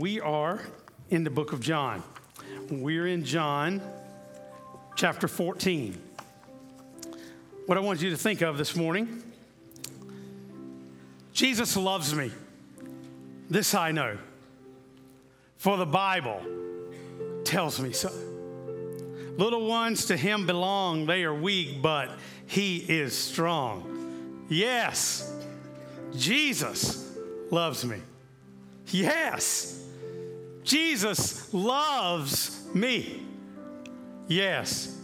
we are in the book of John. We're in John chapter 14. What I want you to think of this morning Jesus loves me. This I know, for the Bible tells me so. Little ones to him belong, they are weak, but he is strong. Yes, Jesus loves me. Yes, Jesus loves me. Yes,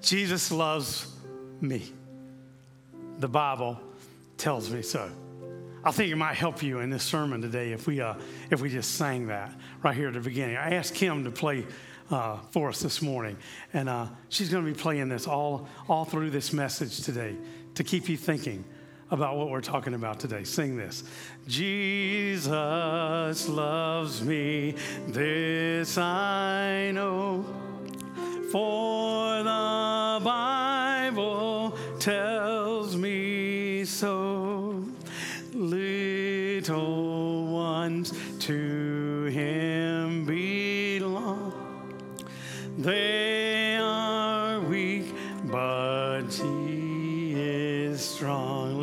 Jesus loves me. The Bible tells me so. I think it might help you in this sermon today if we, uh, if we just sang that right here at the beginning. I asked Kim to play uh, for us this morning, and uh, she's going to be playing this all, all through this message today to keep you thinking about what we're talking about today. Sing this Jesus loves me, this I know, for the Bible tells me so. Little ones to him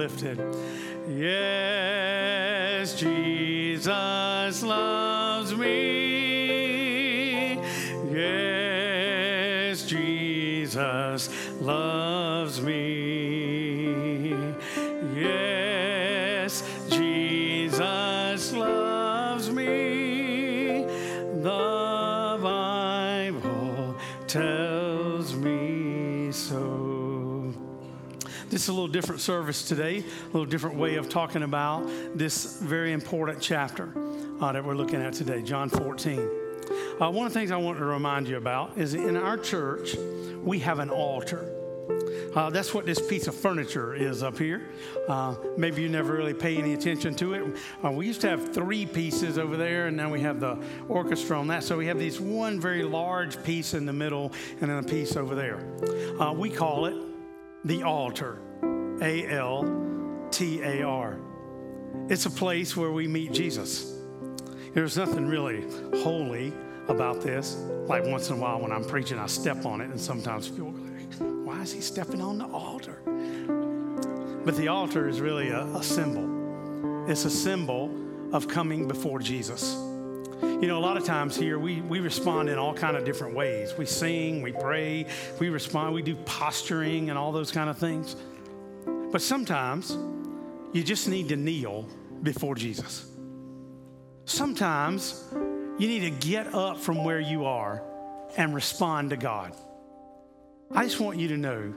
Lifted. Yes, Jesus loves different service today, a little different way of talking about this very important chapter uh, that we're looking at today, John 14. Uh, one of the things I want to remind you about is in our church, we have an altar. Uh, that's what this piece of furniture is up here. Uh, maybe you never really pay any attention to it. Uh, we used to have three pieces over there, and now we have the orchestra on that. So we have this one very large piece in the middle, and then a piece over there. Uh, we call it the altar, A L T A R. It's a place where we meet Jesus. There's nothing really holy about this. Like once in a while when I'm preaching, I step on it, and sometimes people like, why is he stepping on the altar? But the altar is really a, a symbol. It's a symbol of coming before Jesus. You know, a lot of times here we, we respond in all kind of different ways. We sing, we pray, we respond, we do posturing and all those kind of things. But sometimes you just need to kneel before Jesus. Sometimes you need to get up from where you are and respond to God. I just want you to know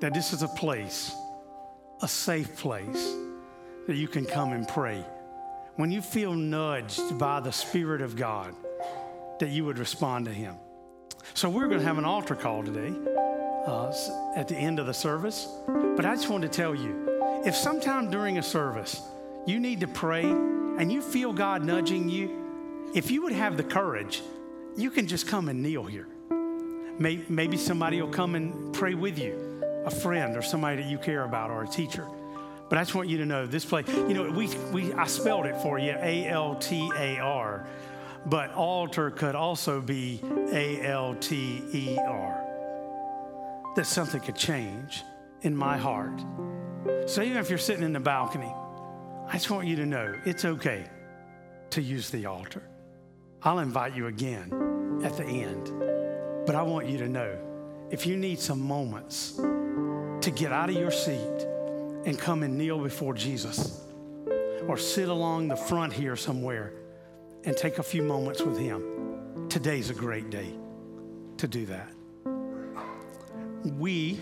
that this is a place, a safe place, that you can come and pray. When you feel nudged by the Spirit of God, that you would respond to Him. So, we're going to have an altar call today uh, at the end of the service. But I just want to tell you if sometime during a service you need to pray and you feel God nudging you, if you would have the courage, you can just come and kneel here. Maybe somebody will come and pray with you, a friend or somebody that you care about or a teacher. But I just want you to know this place, you know, we, we, I spelled it for you A L T A R, but altar could also be A L T E R. That something could change in my heart. So even if you're sitting in the balcony, I just want you to know it's okay to use the altar. I'll invite you again at the end. But I want you to know if you need some moments to get out of your seat and come and kneel before Jesus, or sit along the front here somewhere and take a few moments with Him, today's a great day to do that. We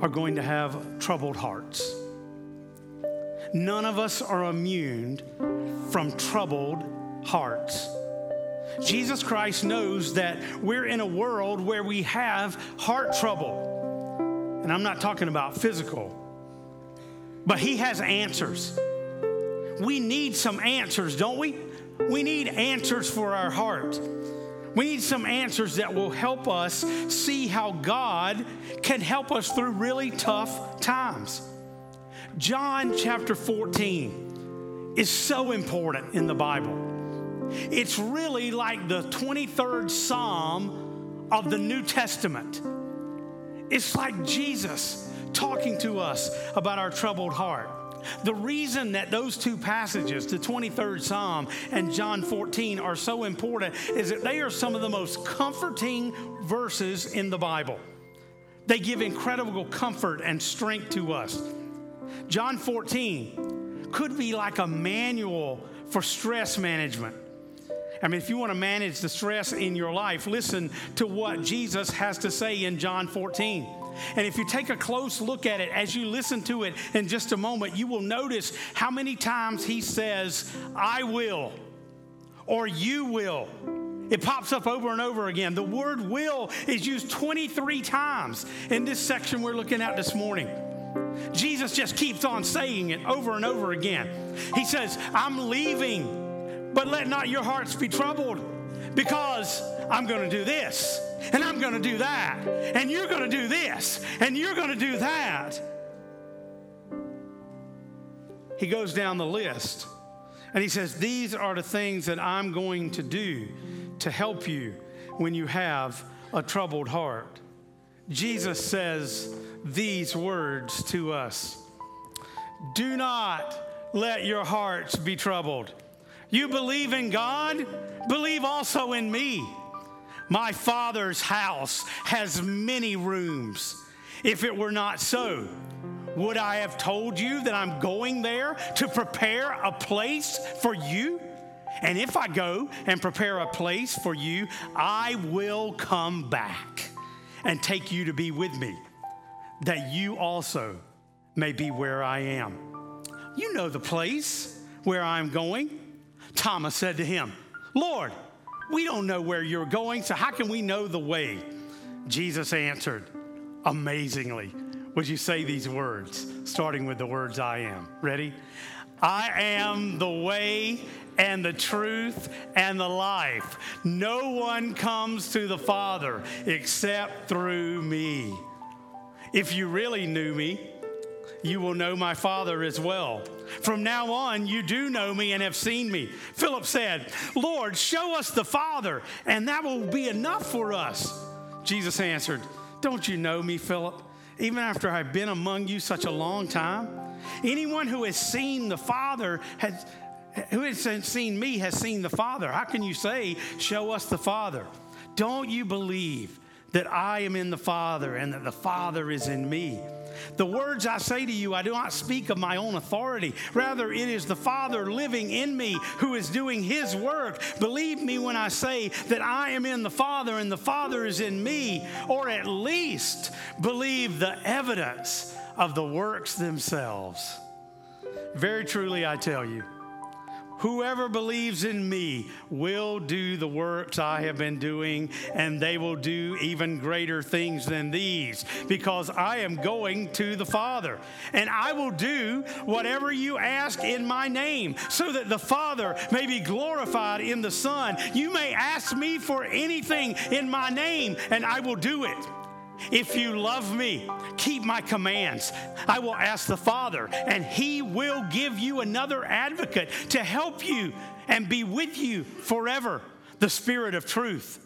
are going to have troubled hearts. None of us are immune from troubled hearts. Jesus Christ knows that we're in a world where we have heart trouble. And I'm not talking about physical, but He has answers. We need some answers, don't we? We need answers for our heart. We need some answers that will help us see how God can help us through really tough times. John chapter 14 is so important in the Bible. It's really like the 23rd Psalm of the New Testament. It's like Jesus talking to us about our troubled heart. The reason that those two passages, the 23rd Psalm and John 14, are so important is that they are some of the most comforting verses in the Bible. They give incredible comfort and strength to us. John 14 could be like a manual for stress management. I mean, if you want to manage the stress in your life, listen to what Jesus has to say in John 14. And if you take a close look at it as you listen to it in just a moment, you will notice how many times he says, I will, or you will. It pops up over and over again. The word will is used 23 times in this section we're looking at this morning. Jesus just keeps on saying it over and over again. He says, I'm leaving, but let not your hearts be troubled because I'm going to do this and I'm going to do that, and you're going to do this, and you're going to do that. He goes down the list and he says, These are the things that I'm going to do to help you when you have a troubled heart. Jesus says these words to us Do not let your hearts be troubled. You believe in God, believe also in me. My Father's house has many rooms. If it were not so, would I have told you that I'm going there to prepare a place for you? And if I go and prepare a place for you, I will come back and take you to be with me, that you also may be where I am. You know the place where I'm going. Thomas said to him, Lord, we don't know where you're going, so how can we know the way? Jesus answered, amazingly. Would you say these words, starting with the words I am? Ready? I am the way and the truth and the life. No one comes to the Father except through me. If you really knew me, you will know my Father as well. From now on, you do know me and have seen me. Philip said, Lord, show us the Father, and that will be enough for us. Jesus answered, Don't you know me, Philip? Even after I've been among you such a long time? Anyone who has seen the Father has who has seen me has seen the Father. How can you say, Show us the Father? Don't you believe that I am in the Father and that the Father is in me? The words I say to you, I do not speak of my own authority. Rather, it is the Father living in me who is doing his work. Believe me when I say that I am in the Father and the Father is in me, or at least believe the evidence of the works themselves. Very truly, I tell you Whoever believes in me will do the works I have been doing, and they will do even greater things than these, because I am going to the Father. And I will do whatever you ask in my name, so that the Father may be glorified in the Son. You may ask me for anything in my name, and I will do it. If you love me, keep my commands. I will ask the Father, and he will give you another advocate to help you and be with you forever the Spirit of truth.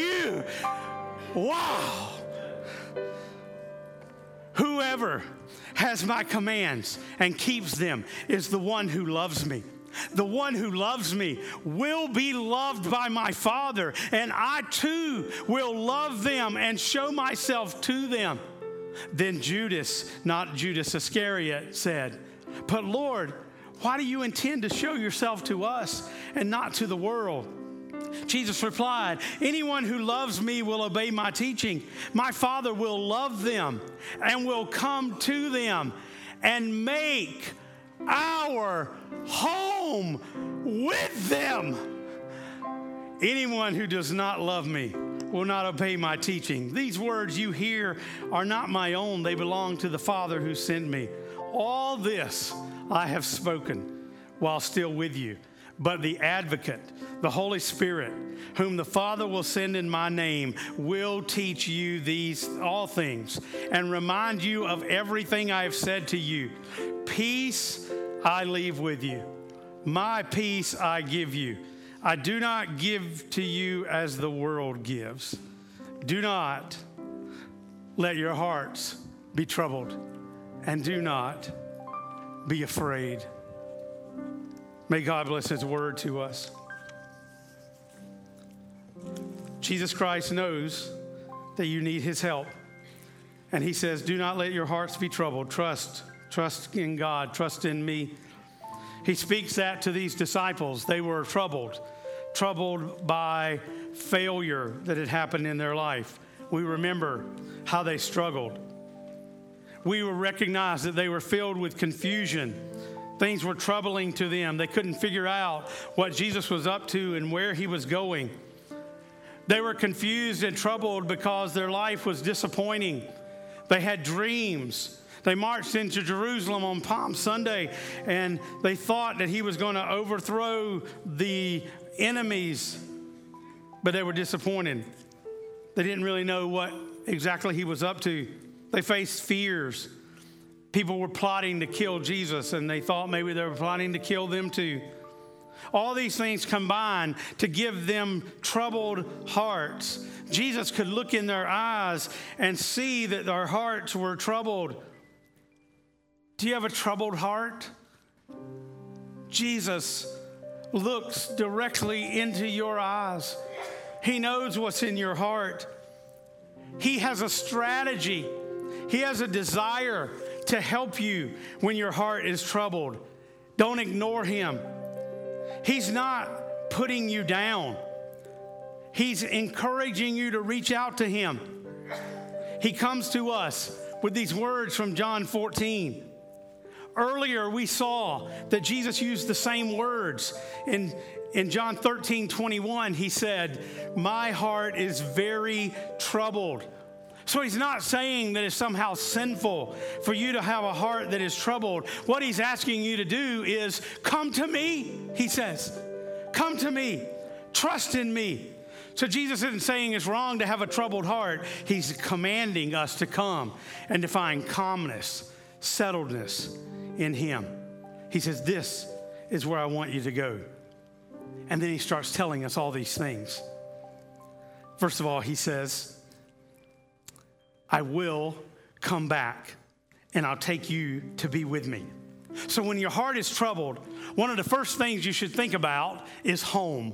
you. Wow. Whoever has my commands and keeps them is the one who loves me. The one who loves me will be loved by my Father, and I too will love them and show myself to them. Then Judas, not Judas Iscariot, said, But Lord, why do you intend to show yourself to us and not to the world? Jesus replied, Anyone who loves me will obey my teaching. My Father will love them and will come to them and make our home with them. Anyone who does not love me will not obey my teaching. These words you hear are not my own, they belong to the Father who sent me. All this I have spoken while still with you. But the advocate, the Holy Spirit, whom the Father will send in my name, will teach you these all things and remind you of everything I have said to you. Peace I leave with you. My peace I give you. I do not give to you as the world gives. Do not let your hearts be troubled, and do not be afraid. May God bless His word to us. Jesus Christ knows that you need His help. And He says, Do not let your hearts be troubled. Trust, trust in God, trust in me. He speaks that to these disciples. They were troubled, troubled by failure that had happened in their life. We remember how they struggled. We will recognize that they were filled with confusion. Things were troubling to them. They couldn't figure out what Jesus was up to and where he was going. They were confused and troubled because their life was disappointing. They had dreams they marched into Jerusalem on Palm Sunday and they thought that he was going to overthrow the enemies, but they were disappointed. They didn't really know what exactly he was up to. They faced fears. People were plotting to kill Jesus, and they thought maybe they were plotting to kill them too. All these things combined to give them troubled hearts. Jesus could look in their eyes and see that their hearts were troubled. Do you have a troubled heart? Jesus looks directly into your eyes. He knows what's in your heart. He has a strategy, He has a desire to help you when your heart is troubled. Don't ignore Him. He's not putting you down, He's encouraging you to reach out to Him. He comes to us with these words from John 14. Earlier, we saw that Jesus used the same words. In, in John 13 21, he said, My heart is very troubled. So he's not saying that it's somehow sinful for you to have a heart that is troubled. What he's asking you to do is come to me, he says. Come to me. Trust in me. So Jesus isn't saying it's wrong to have a troubled heart. He's commanding us to come and to find calmness, settledness, in Him. He says, This is where I want you to go. And then He starts telling us all these things. First of all, He says, I will come back and I'll take you to be with me. So when your heart is troubled, one of the first things you should think about is home.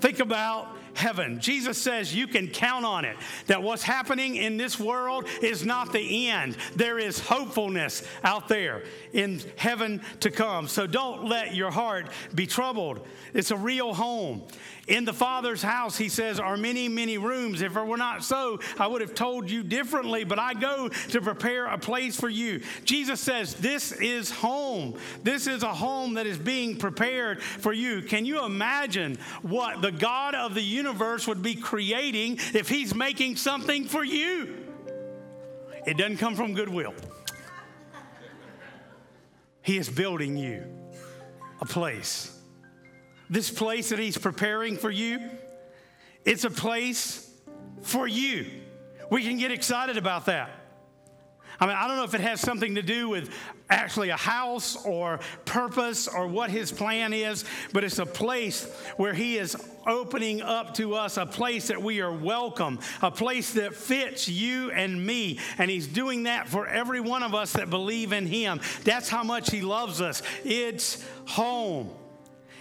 Think about heaven. Jesus says you can count on it, that what's happening in this world is not the end. There is hopefulness out there in heaven to come. So don't let your heart be troubled. It's a real home. In the Father's house, he says, are many, many rooms. If it were not so, I would have told you differently, but I go to prepare a place for you. Jesus says, This is home. This is a home that is being prepared for you. Can you imagine what the God of the universe would be creating if he's making something for you? It doesn't come from goodwill. He is building you a place this place that He's preparing for you, it's a place for you. We can get excited about that. I mean, I don't know if it has something to do with actually a house or purpose or what his plan is, but it's a place where he is opening up to us a place that we are welcome, a place that fits you and me. And he's doing that for every one of us that believe in him. That's how much he loves us. It's home.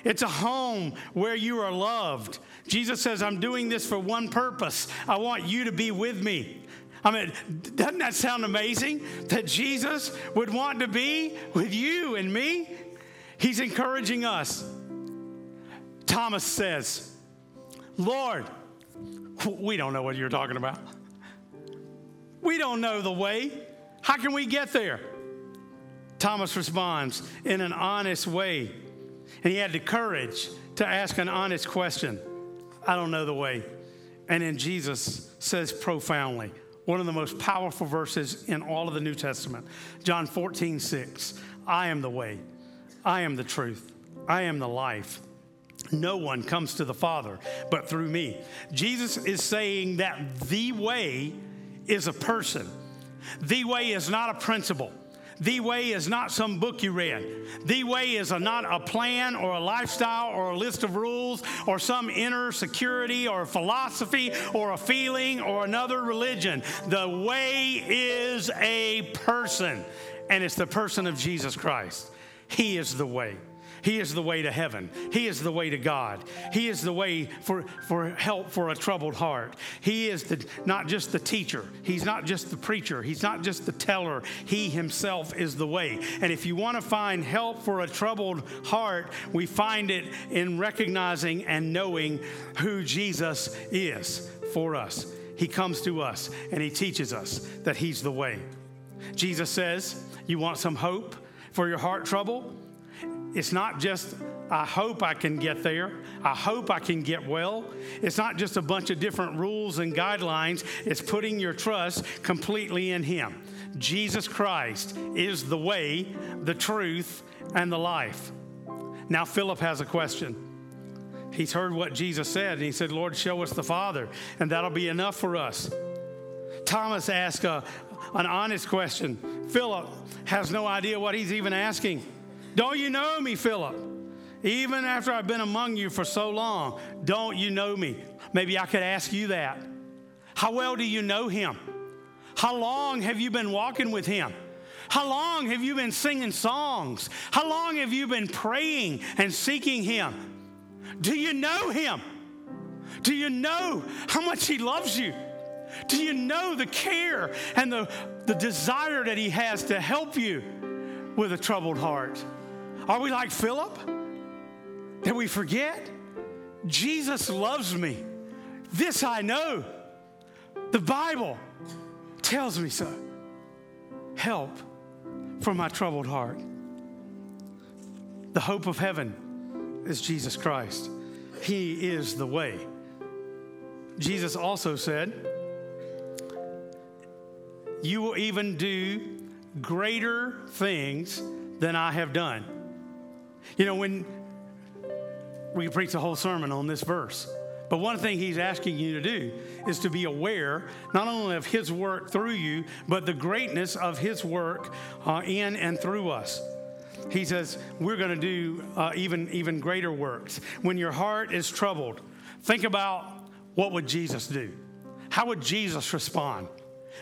It's a home where you are loved. Jesus says, I'm doing this for one purpose. I want you to be with me. I mean, doesn't that sound amazing? That Jesus would want to be with you and me? He's encouraging us. Thomas says, Lord, we don't know what you're talking about. We don't know the way. How can we get there? Thomas responds in an honest way. And he had the courage to ask an honest question I don't know the way. And then Jesus says profoundly, one of the most powerful verses in all of the New Testament, John 14, 6. I am the way, I am the truth, I am the life. No one comes to the Father but through me. Jesus is saying that the way is a person, the way is not a principle. The way is not some book you read. The way is a, not a plan or a lifestyle or a list of rules or some inner security or philosophy or a feeling or another religion. The way is a person, and it's the person of Jesus Christ. He is the way. He is the way to heaven. He is the way to God. He is the way for, for help for a troubled heart. He is the, not just the teacher. He's not just the preacher. He's not just the teller. He himself is the way. And if you want to find help for a troubled heart, we find it in recognizing and knowing who Jesus is for us. He comes to us and he teaches us that he's the way. Jesus says, You want some hope for your heart trouble? It's not just, I hope I can get there. I hope I can get well. It's not just a bunch of different rules and guidelines. It's putting your trust completely in Him. Jesus Christ is the way, the truth, and the life. Now, Philip has a question. He's heard what Jesus said, and he said, Lord, show us the Father, and that'll be enough for us. Thomas asked a, an honest question. Philip has no idea what he's even asking. Don't you know me, Philip? Even after I've been among you for so long, don't you know me? Maybe I could ask you that. How well do you know him? How long have you been walking with him? How long have you been singing songs? How long have you been praying and seeking him? Do you know him? Do you know how much he loves you? Do you know the care and the, the desire that he has to help you with a troubled heart? Are we like Philip? That we forget? Jesus loves me. This I know. The Bible tells me so. Help for my troubled heart. The hope of heaven is Jesus Christ. He is the way. Jesus also said, You will even do greater things than I have done. You know, when we preach a whole sermon on this verse, but one thing he's asking you to do is to be aware not only of his work through you, but the greatness of his work uh, in and through us. He says, We're going to do uh, even, even greater works. When your heart is troubled, think about what would Jesus do? How would Jesus respond?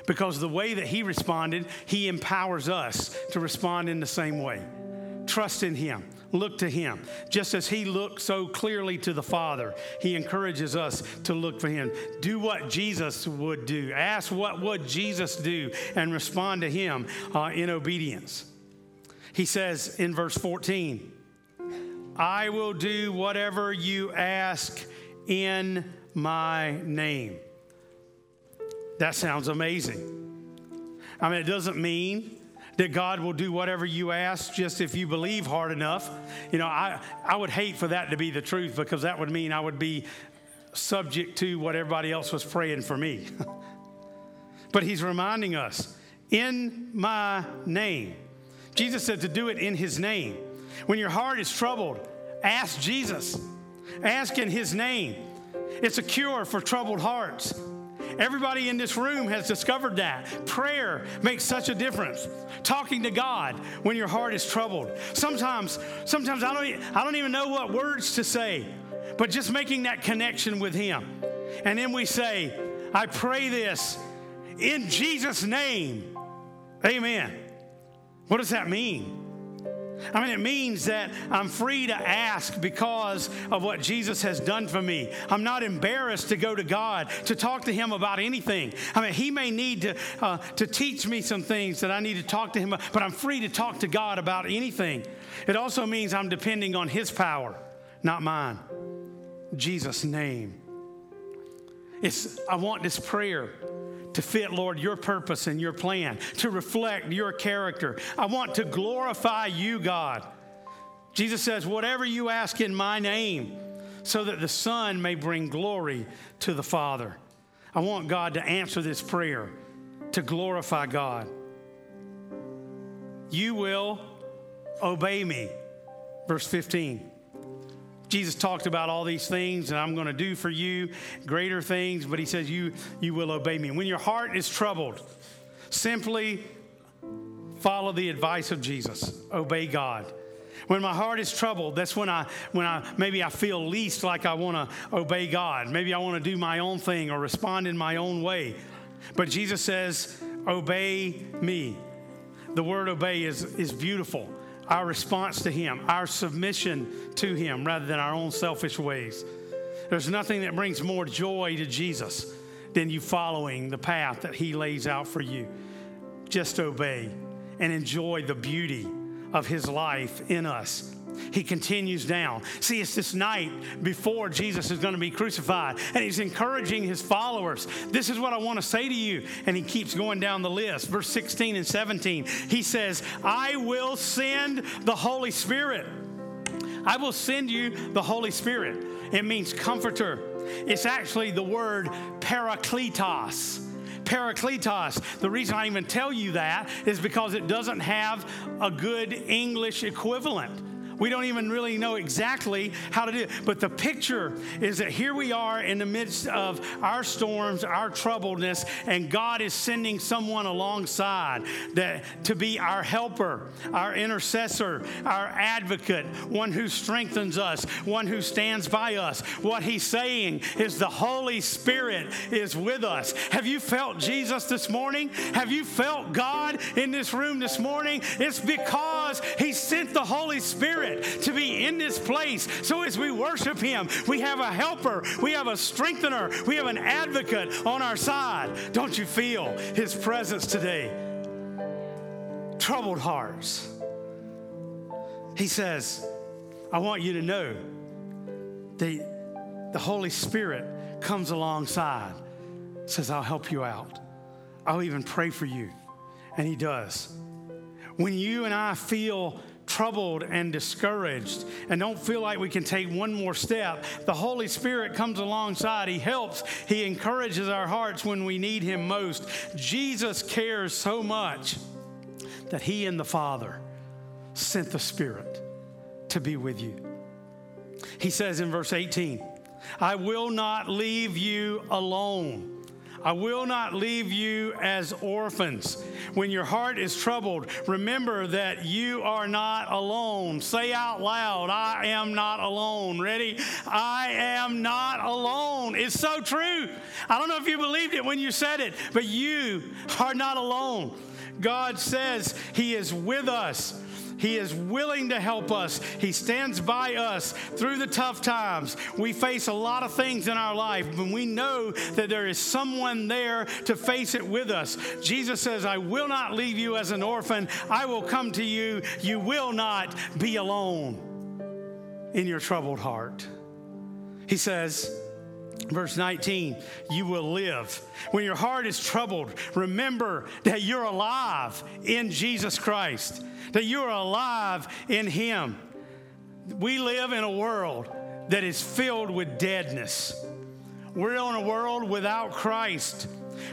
Because the way that he responded, he empowers us to respond in the same way. Trust in him look to him. Just as he looked so clearly to the Father, he encourages us to look for him. Do what Jesus would do. Ask what would Jesus do and respond to him uh, in obedience. He says in verse 14, I will do whatever you ask in my name. That sounds amazing. I mean, it doesn't mean that God will do whatever you ask just if you believe hard enough. You know, I, I would hate for that to be the truth because that would mean I would be subject to what everybody else was praying for me. but he's reminding us in my name. Jesus said to do it in his name. When your heart is troubled, ask Jesus. Ask in his name. It's a cure for troubled hearts. Everybody in this room has discovered that. Prayer makes such a difference. Talking to God when your heart is troubled. Sometimes, sometimes I don't, I don't even know what words to say, but just making that connection with Him. And then we say, I pray this in Jesus' name. Amen. What does that mean? I mean, it means that I'm free to ask because of what Jesus has done for me. I'm not embarrassed to go to God to talk to Him about anything. I mean, He may need to, uh, to teach me some things that I need to talk to Him about, but I'm free to talk to God about anything. It also means I'm depending on His power, not mine. Jesus' name. It's, I want this prayer to fit, Lord, your purpose and your plan, to reflect your character. I want to glorify you, God. Jesus says, whatever you ask in my name, so that the Son may bring glory to the Father. I want God to answer this prayer to glorify God. You will obey me. Verse 15. Jesus talked about all these things and I'm going to do for you greater things, but he says you you will obey me. When your heart is troubled, simply follow the advice of Jesus. Obey God. When my heart is troubled, that's when I when I maybe I feel least like I want to obey God. Maybe I want to do my own thing or respond in my own way. But Jesus says, "Obey me." The word obey is is beautiful. Our response to him, our submission to him rather than our own selfish ways. There's nothing that brings more joy to Jesus than you following the path that he lays out for you. Just obey and enjoy the beauty of his life in us. He continues down. See, it's this night before Jesus is going to be crucified, and he's encouraging his followers. This is what I want to say to you. And he keeps going down the list. Verse 16 and 17, he says, I will send the Holy Spirit. I will send you the Holy Spirit. It means comforter. It's actually the word parakletos. Parakletos. The reason I even tell you that is because it doesn't have a good English equivalent. We don't even really know exactly how to do it. But the picture is that here we are in the midst of our storms, our troubledness, and God is sending someone alongside that to be our helper, our intercessor, our advocate, one who strengthens us, one who stands by us. What he's saying is the Holy Spirit is with us. Have you felt Jesus this morning? Have you felt God in this room this morning? It's because he sent the Holy Spirit Spirit to be in this place. So as we worship Him, we have a helper, we have a strengthener, we have an advocate on our side. Don't you feel His presence today? Troubled hearts. He says, I want you to know that the Holy Spirit comes alongside, says, I'll help you out. I'll even pray for you. And He does. When you and I feel troubled and discouraged and don't feel like we can take one more step, the Holy Spirit comes alongside. He helps, He encourages our hearts when we need Him most. Jesus cares so much that He and the Father sent the Spirit to be with you. He says in verse 18, I will not leave you alone. I will not leave you as orphans. When your heart is troubled, remember that you are not alone. Say out loud, I am not alone. Ready? I am not alone. It's so true. I don't know if you believed it when you said it, but you are not alone. God says He is with us. He is willing to help us. He stands by us through the tough times. We face a lot of things in our life, but we know that there is someone there to face it with us. Jesus says, I will not leave you as an orphan. I will come to you. You will not be alone in your troubled heart. He says, Verse 19, you will live. When your heart is troubled, remember that you're alive in Jesus Christ, that you're alive in Him. We live in a world that is filled with deadness. We're in a world without Christ.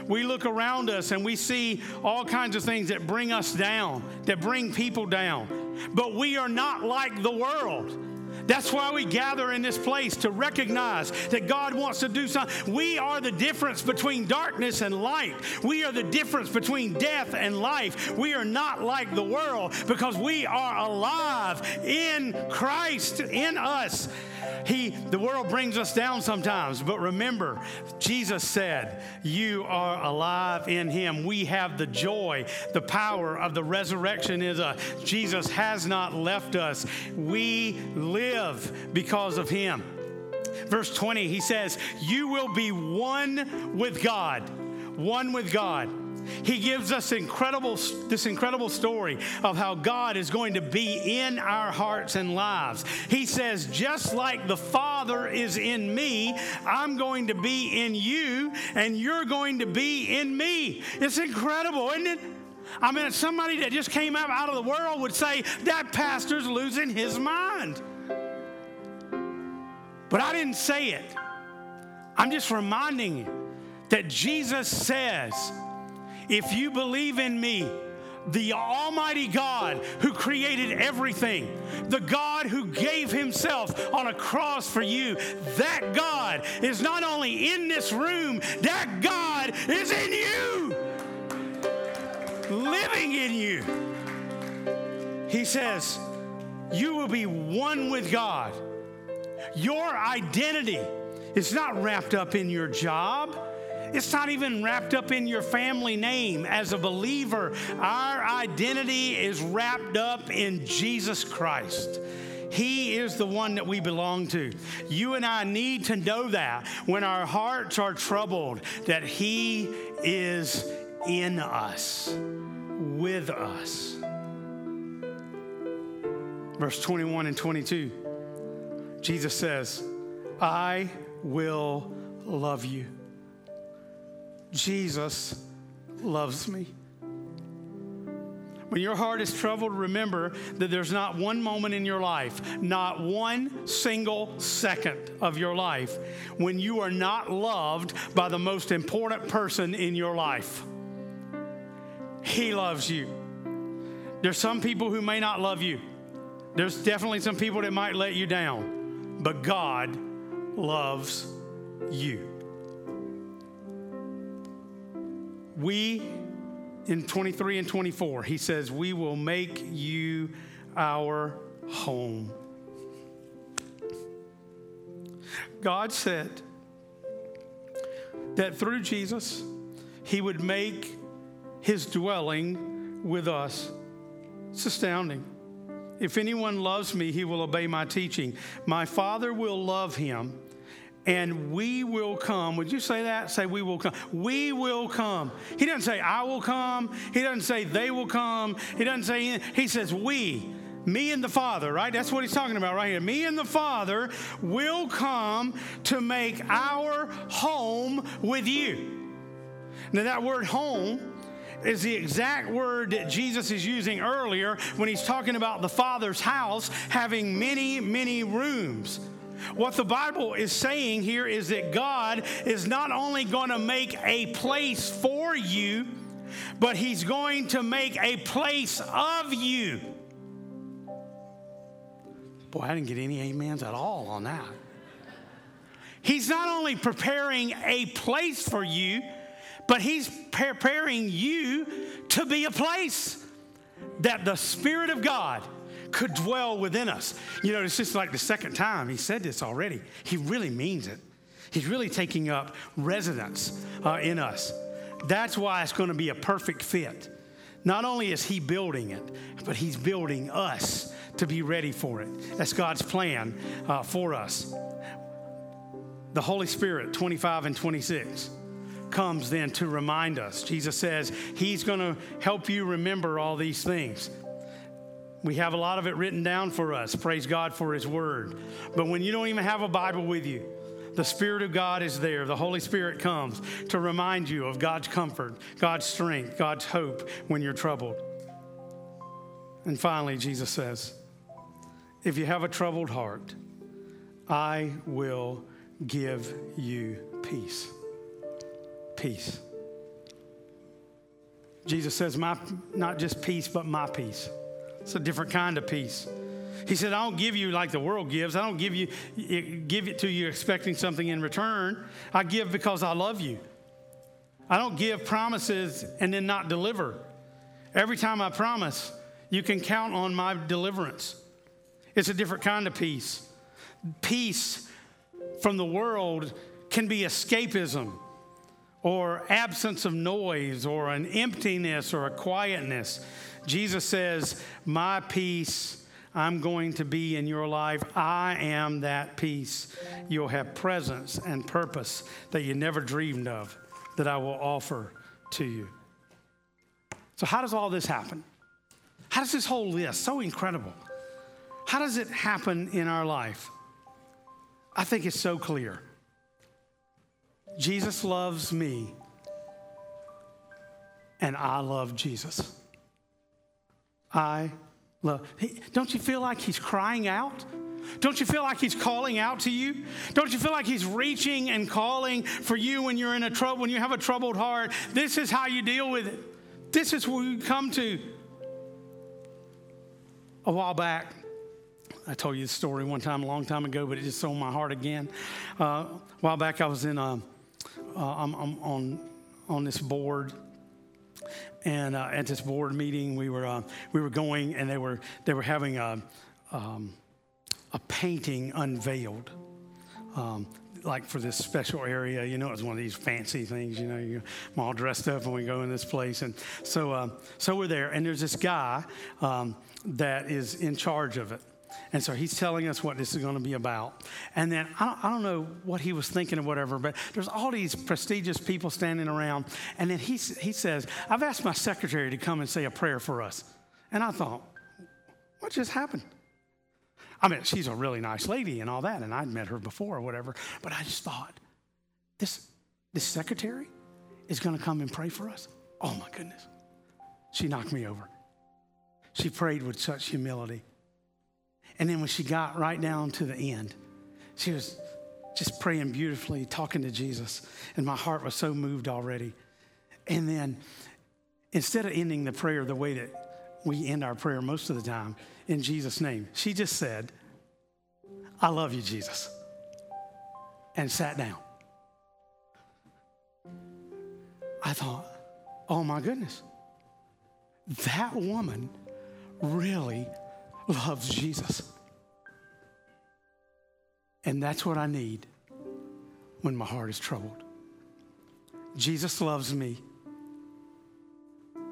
We look around us and we see all kinds of things that bring us down, that bring people down. But we are not like the world. That's why we gather in this place to recognize that God wants to do something. We are the difference between darkness and light. We are the difference between death and life. We are not like the world because we are alive in Christ in us. He the world brings us down sometimes, but remember, Jesus said, "You are alive in him. We have the joy, the power of the resurrection is a Jesus has not left us. We live because of him." Verse 20, he says, "You will be one with God." One with God. He gives us incredible, this incredible story of how God is going to be in our hearts and lives. He says, just like the Father is in me, I'm going to be in you, and you're going to be in me. It's incredible, isn't it? I mean, somebody that just came out, out of the world would say, that pastor's losing his mind. But I didn't say it. I'm just reminding you that Jesus says, if you believe in me, the Almighty God who created everything, the God who gave Himself on a cross for you, that God is not only in this room, that God is in you, living in you. He says, You will be one with God. Your identity is not wrapped up in your job. It's not even wrapped up in your family name. As a believer, our identity is wrapped up in Jesus Christ. He is the one that we belong to. You and I need to know that when our hearts are troubled, that He is in us, with us. Verse 21 and 22, Jesus says, I will love you. Jesus loves me. When your heart is troubled, remember that there's not one moment in your life, not one single second of your life, when you are not loved by the most important person in your life. He loves you. There's some people who may not love you. There's definitely some people that might let you down, but God loves you. We, in 23 and 24, he says, We will make you our home. God said that through Jesus, he would make his dwelling with us. It's astounding. If anyone loves me, he will obey my teaching. My Father will love him and we will come. Would you say that? Say, we will come. We will come. He doesn't say, I will come. He doesn't say, they will come. He doesn't say, he says, we. Me and the Father, right? That's what he's talking about right here. Me and the Father will come to make our home with you. Now, that word home is the exact word that Jesus is using earlier when he's talking about the Father's house having many, many rooms. What the Bible is saying here is that God is not only going to make a place for you, but He's going to make a place of you. Boy, I didn't get any amens at all on that. He's not only preparing a place for you, but He's preparing you to be a place that the Spirit of God could dwell within us. You know, it's just like the second time he said this already. He really means it. He's really taking up residence uh, in us. That's why it's going to be a perfect fit. Not only is he building it, but he's building us to be ready for it. That's God's plan uh, for us. The Holy Spirit, 25 and 26 comes then to remind us. Jesus says he's going to help you remember all these things. We have a lot of it written down for us. Praise God for His Word. But when you don't even have a Bible with you, the Spirit of God is there. The Holy Spirit comes to remind you of God's comfort, God's strength, God's hope when you're troubled. And finally, Jesus says, If you have a troubled heart, I will give you peace. Peace. Jesus says, my, not just peace, but my peace. It's a different kind of peace. He said, I don't give you like the world gives. I don't give you give it to you expecting something in return. I give because I love you. I don't give promises and then not deliver. Every time I promise, you can count on my deliverance. It's a different kind of peace. Peace from the world can be escapism or absence of noise or an emptiness or a quietness. Jesus says, My peace I'm going to be in your life. I am that peace. You'll have presence and purpose that you never dreamed of that I will offer to you. So, how does all this happen? How does this whole list, so incredible, how does it happen in our life? I think it's so clear. Jesus loves me, and I love Jesus. I love. Don't you feel like he's crying out Don't you feel like he's calling out to you? Don't you feel like he's reaching and calling for you when you're in a trouble, when you have a troubled heart? This is how you deal with it. This is where you come to. A while back, I told you the story one time, a long time ago, but it just on my heart again. Uh, a while back, I was in a, uh, I'm, I'm on on this board. And uh, at this board meeting we were uh, we were going and they were they were having a um, a painting unveiled um, like for this special area. You know it was one of these fancy things you know I'm all dressed up and we go in this place. And so uh, so we're there. And there's this guy um, that is in charge of it and so he's telling us what this is going to be about. And then I don't, I don't, know what he was thinking or whatever, but there's all these prestigious people standing around. And then he, he says, I've asked my secretary to come and say a prayer for us. And I thought, what just happened? I mean, she's a really nice lady and all that, and I'd met her before or whatever, but I just thought, this, this secretary is going to come and pray for us? Oh my goodness. She knocked me over. She prayed with such humility. And then when she got right down to the end, she was just praying beautifully, talking to Jesus. And my heart was so moved already. And then instead of ending the prayer the way that we end our prayer most of the time, in Jesus' name, she just said, I love you, Jesus, and sat down. I thought, oh my goodness, that woman really loves Jesus. And that's what I need when my heart is troubled. Jesus loves me.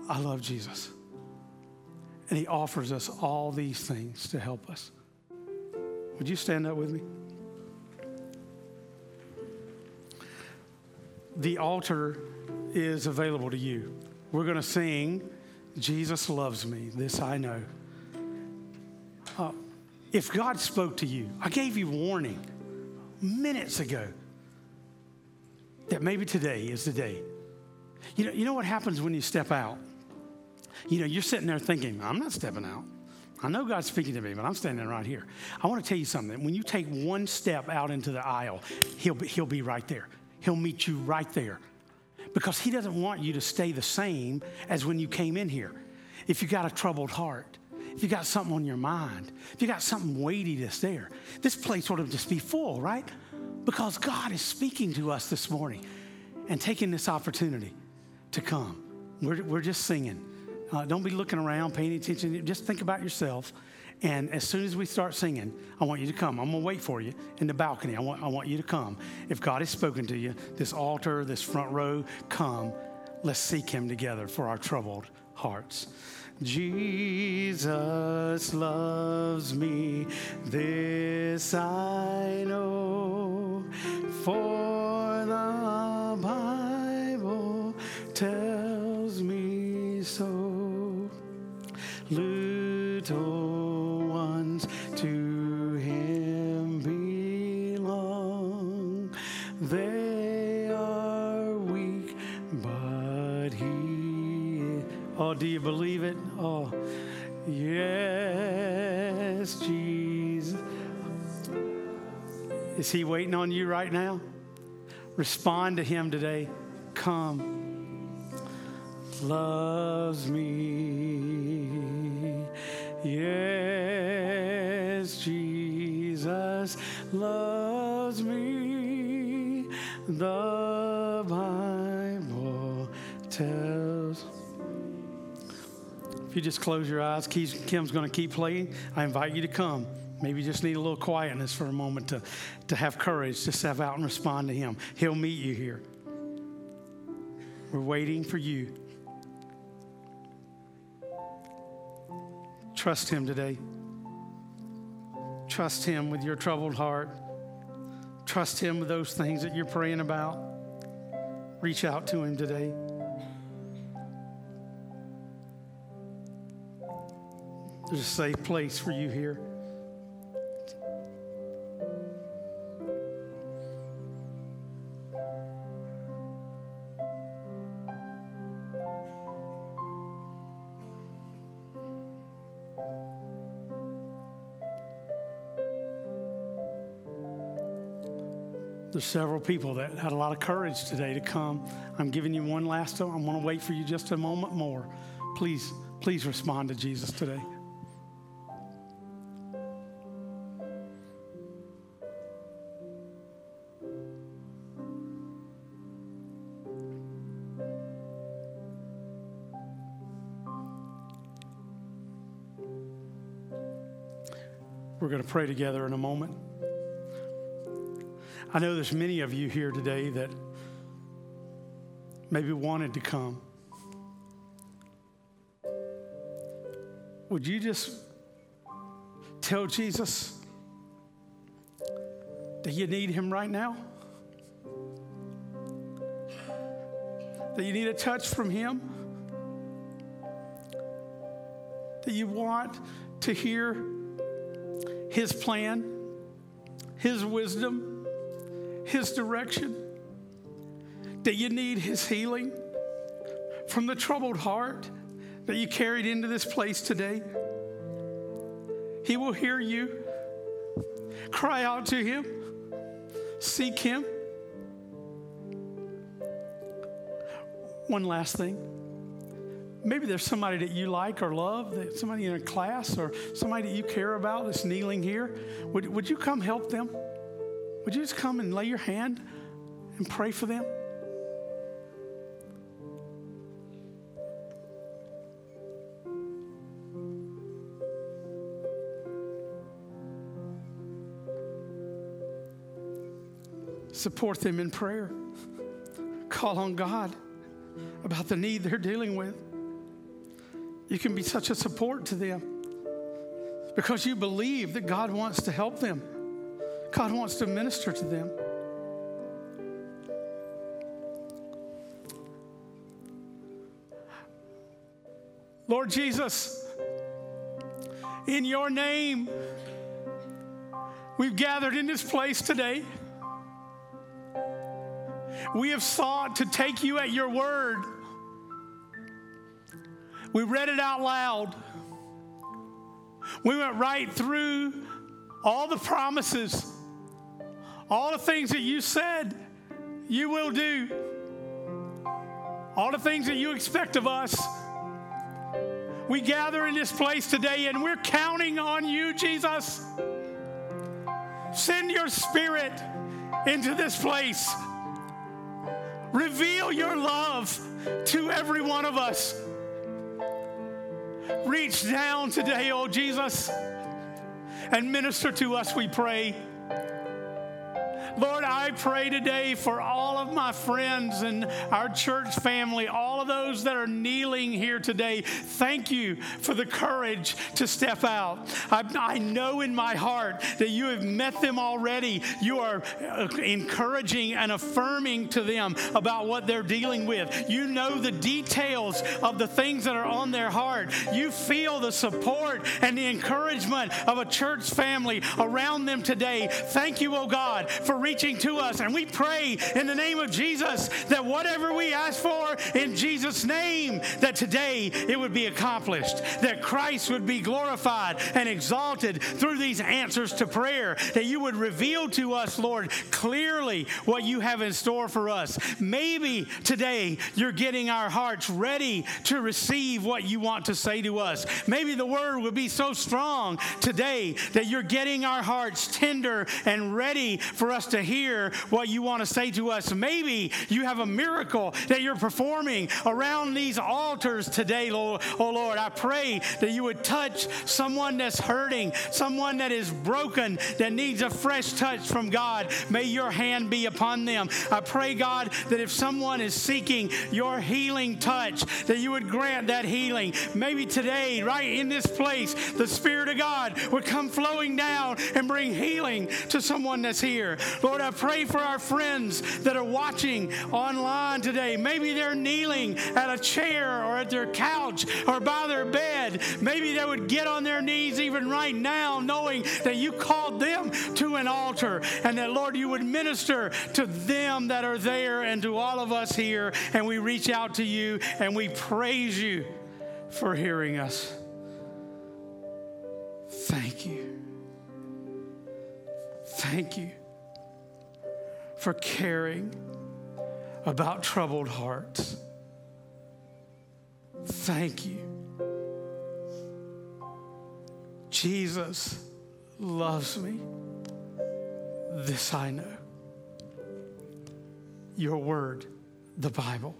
I love Jesus. And he offers us all these things to help us. Would you stand up with me? The altar is available to you. We're going to sing, Jesus Loves Me. This I know. If God spoke to you, I gave you warning minutes ago that maybe today is the day. You know, you know what happens when you step out? You know, you're sitting there thinking, I'm not stepping out. I know God's speaking to me, but I'm standing right here. I want to tell you something. When you take one step out into the aisle, he'll be, he'll be right there. He'll meet you right there because He doesn't want you to stay the same as when you came in here. If you got a troubled heart, if you got something on your mind, if you got something weighty that's there, this place ought to just be full, right? Because God is speaking to us this morning and taking this opportunity to come. We're, we're just singing. Uh, don't be looking around, paying attention. Just think about yourself. And as soon as we start singing, I want you to come. I'm going to wait for you in the balcony. I want, I want you to come. If God has spoken to you, this altar, this front row, come. Let's seek Him together for our troubled hearts. Jesus loves me, this I know, for the Bible tells me so. Little you believe it? Oh, yes, Jesus. Is He waiting on you right now? Respond to Him today. Come, loves me. Yes, Jesus loves me. The If you just close your eyes, Kim's going to keep playing. I invite you to come. Maybe you just need a little quietness for a moment to, to have courage to step out and respond to Him. He'll meet you here. We're waiting for you. Trust Him today. Trust Him with your troubled heart. Trust Him with those things that you're praying about. Reach out to Him today. There's a safe place for you here. There's several people that had a lot of courage today to come. I'm giving you one last. I'm going to wait for you just a moment more. Please, please respond to Jesus today. Going to pray together in a moment. I know there's many of you here today that maybe wanted to come. Would you just tell Jesus that you need him right now? That you need a touch from him? That you want to hear his plan, his wisdom? His direction, that you need His healing from the troubled heart that you carried into this place today. He will hear you. Cry out to Him, seek Him. One last thing. Maybe there's somebody that you like or love, somebody in a class or somebody that you care about that's kneeling here. Would, would you come help them? Would you just come and lay your hand and pray for them? Support them in prayer. Call on God about the need they're dealing with. You can be such a support to them because you believe that God wants to help them. God wants to minister to them. Lord Jesus, in your name, we've gathered in this place today. We have sought to take you at your word. We read it out loud. We went right through all the promises all the things that you said you will do, all the things that you expect of us. We gather in this place today and we're counting on you, Jesus. Send your spirit into this place. Reveal your love to every one of us. Reach down today, oh Jesus, and minister to us, we pray. Lord, I pray today for all of my friends and our church family, all of those that are kneeling here today. Thank you for the courage to step out. I, I know in my heart that you have met them already. You are uh, encouraging and affirming to them about what they're dealing with. You know the details of the things that are on their heart. You feel the support and the encouragement of a church family around them today. Thank you, oh God, for reaching to us. And we pray in the name of Jesus that whatever we ask for in Jesus' name, that today it would be accomplished, that Christ would be glorified and exalted through these answers to prayer, that you would reveal to us, Lord, clearly what you have in store for us. Maybe today you're getting our hearts ready to receive what you want to say to us. Maybe the word will be so strong today that you're getting our hearts tender and ready for us to hear what you want to say to us. Maybe you have a miracle that you're performing around these altars today, Lord. Oh Lord, I pray that you would touch someone that's hurting, someone that is broken, that needs a fresh touch from God. May your hand be upon them. I pray, God, that if someone is seeking your healing touch, that you would grant that healing. Maybe today, right in this place, the Spirit of God would come flowing down and bring healing to someone that's here. Lord, I pray for our friends that are watching online today. Maybe they're kneeling at a chair or at their couch or by their bed. Maybe they would get on their knees even right now, knowing that you called them to an altar and that, Lord, you would minister to them that are there and to all of us here. And we reach out to you and we praise you for hearing us. Thank you. Thank you for caring about troubled hearts. Thank you. Jesus loves me. This I know. Your word, the Bible,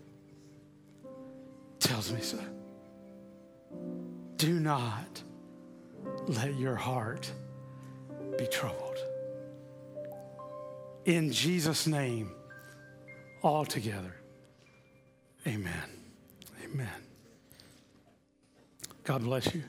tells me so. Do not let your heart be troubled. In Jesus' name, all together. Amen. Amen. God bless you.